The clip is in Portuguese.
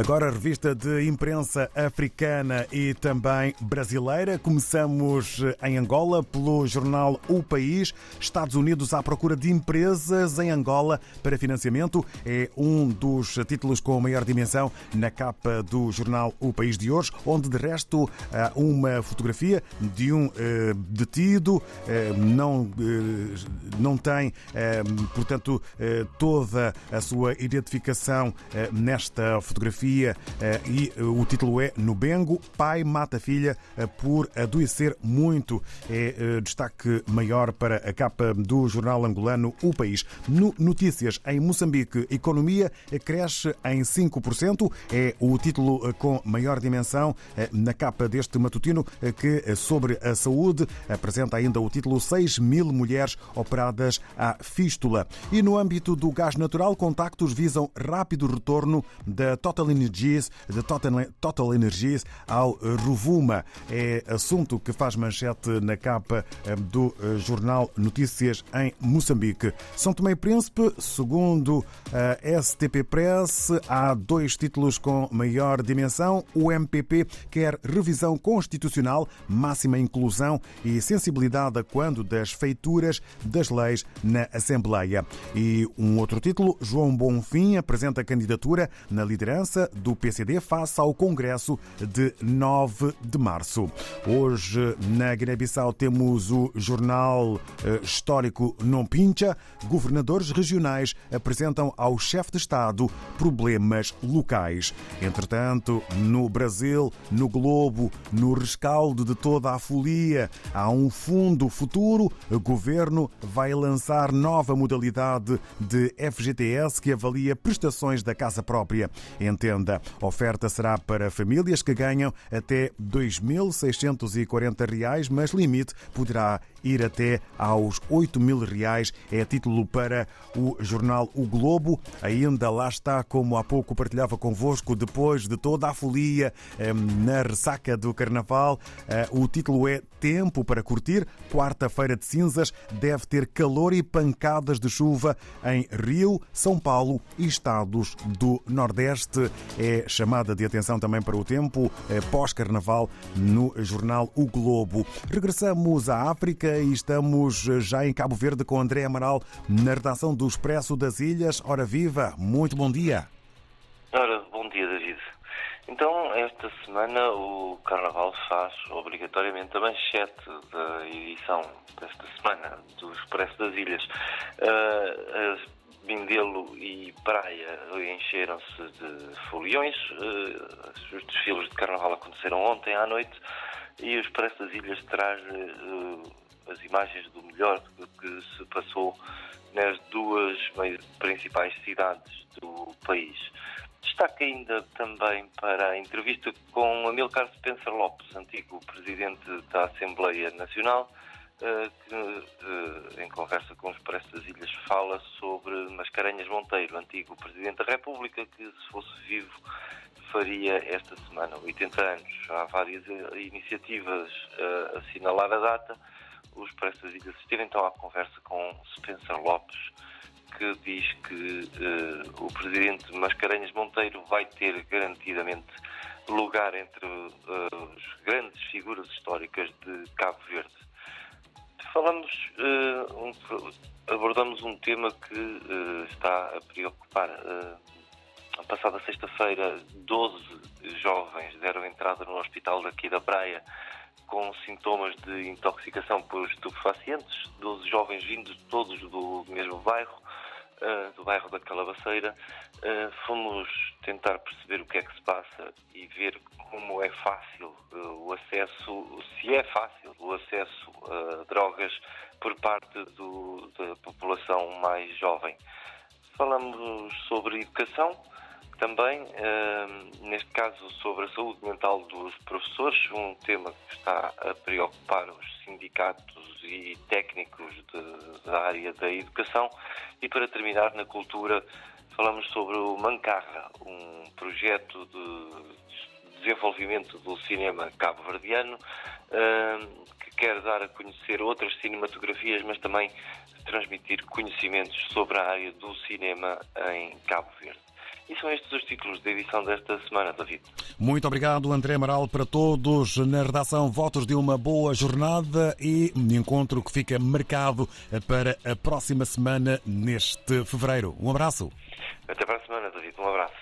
Agora a revista de imprensa africana e também brasileira. Começamos em Angola pelo jornal O País. Estados Unidos à procura de empresas em Angola para financiamento. É um dos títulos com maior dimensão na capa do jornal O País de hoje, onde de resto há uma fotografia de um eh, detido. Eh, não, eh, não tem, portanto, toda a sua identificação nesta fotografia eh, e eh, o título é Nubengo, pai mata filha eh, por adoecer muito. É destaque maior para a capa do jornal angolano O País. No Notícias em Moçambique, economia cresce em 5%. É o título com maior dimensão na capa deste matutino que sobre a saúde apresenta ainda o título 6 mil mulheres operadas à fístula. E no âmbito do gás natural, contactos visam rápido retorno da Total Energies, de Total Energies ao Rovuma. É assunto que faz manchete na capa eh, do eh, jornal Notícias em Moçambique. São Tomé e Príncipe, segundo a STP Press, há dois títulos com maior dimensão. O MPP quer revisão constitucional, máxima inclusão e sensibilidade a quando das feituras das leis na Assembleia. E um outro título, João Bonfim apresenta candidatura na liderança do PCD face ao Congresso de 9 de março. Hoje, na Guiné-Bissau, temos o jornal eh, histórico Non Pincha. Governadores regionais apresentam ao chefe de Estado problemas locais. Entretanto, no Brasil, no Globo, no rescaldo de toda a folia, há um fundo futuro. O governo vai lançar nova modalidade de FGTS que avalia prestações da casa própria. Entende renda. A oferta será para famílias que ganham até R$ 2.640, mas limite poderá ir até aos 8 mil reais. É título para o jornal O Globo. Ainda lá está, como há pouco partilhava convosco, depois de toda a folia eh, na ressaca do Carnaval. Eh, o título é Tempo para Curtir. Quarta-feira de cinzas deve ter calor e pancadas de chuva em Rio, São Paulo e estados do Nordeste. É chamada de atenção também para o tempo eh, pós-carnaval no jornal O Globo. Regressamos à África e estamos já em Cabo Verde com André Amaral na redação do Expresso das Ilhas. Ora viva, muito bom dia. Ora, bom dia, David. Então, esta semana o Carnaval faz obrigatoriamente a manchete da edição desta semana do Expresso das Ilhas. Uh, Mindelo e Praia encheram-se de foliões. Uh, os desfiles de Carnaval aconteceram ontem à noite e o Expresso das Ilhas traz uh, as imagens do melhor que se passou nas duas principais cidades do país. Destaque ainda também para a entrevista com Amilcar Spencer Lopes, antigo presidente da Assembleia Nacional, eh, que eh, em conversa com os Expresso das Ilhas fala sobre Mascarenhas Monteiro, antigo presidente da República, que se fosse vivo faria esta semana 80 anos. Há várias iniciativas a assinalar a data o Expresso das Ilhas esteve então à conversa com Spencer Lopes, que diz que uh, o presidente Mascarenhas Monteiro vai ter garantidamente lugar entre uh, as grandes figuras históricas de Cabo Verde. Falamos, um, abordamos um tema que está a preocupar. a passada sexta-feira, 12 jovens deram entrada no hospital daqui da Praia com sintomas de intoxicação por estupefacientes, 12 jovens vindos todos do mesmo bairro, uh, do bairro da Calabaceira. Uh, fomos tentar perceber o que é que se passa e ver como é fácil uh, o acesso, se é fácil o acesso a drogas por parte do, da população mais jovem. Falamos sobre educação também, uh, neste caso, sobre a saúde mental dos professores, um tema que está a preocupar os sindicatos e técnicos de, da área da educação. E para terminar, na cultura, falamos sobre o Mancarra, um projeto de desenvolvimento do cinema cabo-verdiano, que quer dar a conhecer outras cinematografias, mas também transmitir conhecimentos sobre a área do cinema em Cabo Verde. E são estes os títulos da edição desta semana, David. Muito obrigado, André Amaral, para todos na redação. Votos de uma boa jornada e um encontro que fica marcado para a próxima semana, neste fevereiro. Um abraço. Até para a semana, David. Um abraço.